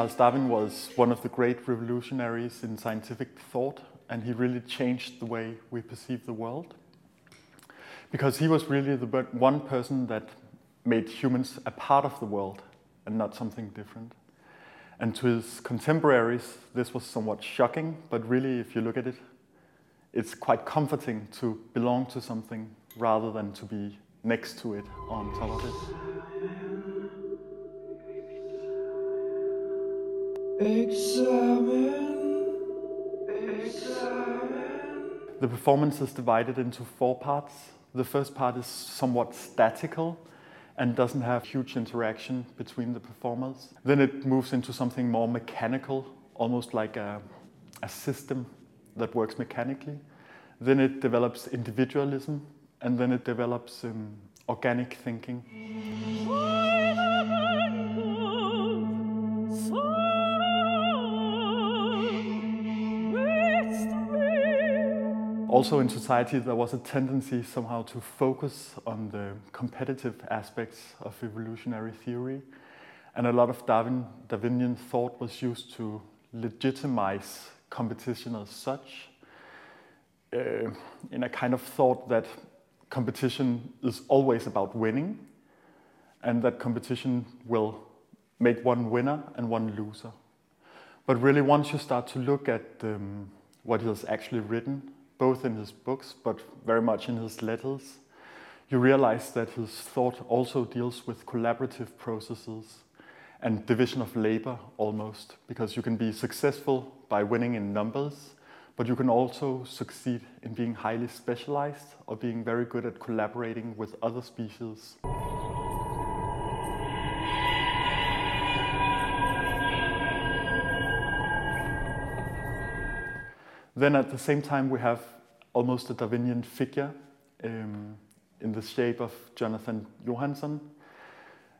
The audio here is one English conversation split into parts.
Charles Darwin was one of the great revolutionaries in scientific thought, and he really changed the way we perceive the world. Because he was really the one person that made humans a part of the world and not something different. And to his contemporaries, this was somewhat shocking, but really, if you look at it, it's quite comforting to belong to something rather than to be next to it, on top of it. The performance is divided into four parts. The first part is somewhat statical and doesn't have huge interaction between the performers. Then it moves into something more mechanical, almost like a, a system that works mechanically. Then it develops individualism, and then it develops um, organic thinking. Also in society there was a tendency somehow to focus on the competitive aspects of evolutionary theory and a lot of Darwin, Darwinian thought was used to legitimize competition as such uh, in a kind of thought that competition is always about winning and that competition will make one winner and one loser. But really once you start to look at um, what he has actually written both in his books but very much in his letters, you realize that his thought also deals with collaborative processes and division of labor almost, because you can be successful by winning in numbers, but you can also succeed in being highly specialized or being very good at collaborating with other species. Then at the same time, we have almost a Darwinian figure um, in the shape of Jonathan Johansson,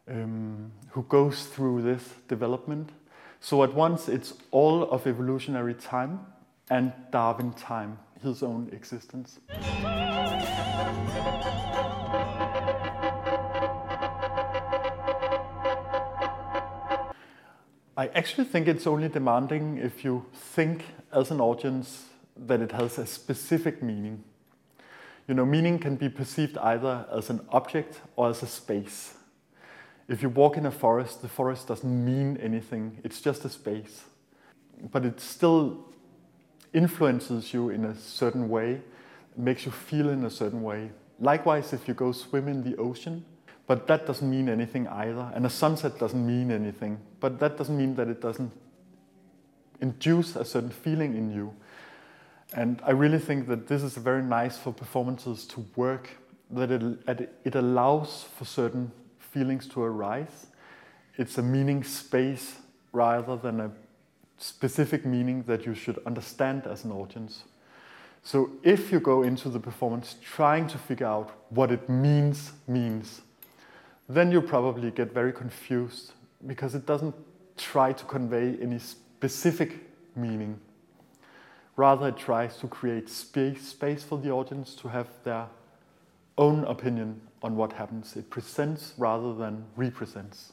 um, who goes through this development. So at once, it's all of evolutionary time and Darwin time, his own existence. I actually think it's only demanding if you think as an audience that it has a specific meaning. You know, meaning can be perceived either as an object or as a space. If you walk in a forest, the forest doesn't mean anything, it's just a space. But it still influences you in a certain way, makes you feel in a certain way. Likewise, if you go swim in the ocean, but that doesn't mean anything either. And a sunset doesn't mean anything, but that doesn't mean that it doesn't induce a certain feeling in you. And I really think that this is very nice for performances to work, that it, it allows for certain feelings to arise. It's a meaning space rather than a specific meaning that you should understand as an audience. So if you go into the performance trying to figure out what it means means, then you probably get very confused because it doesn't try to convey any specific meaning. Rather, it tries to create space, for the audience to have their own opinion on what happens. It presents rather than represents.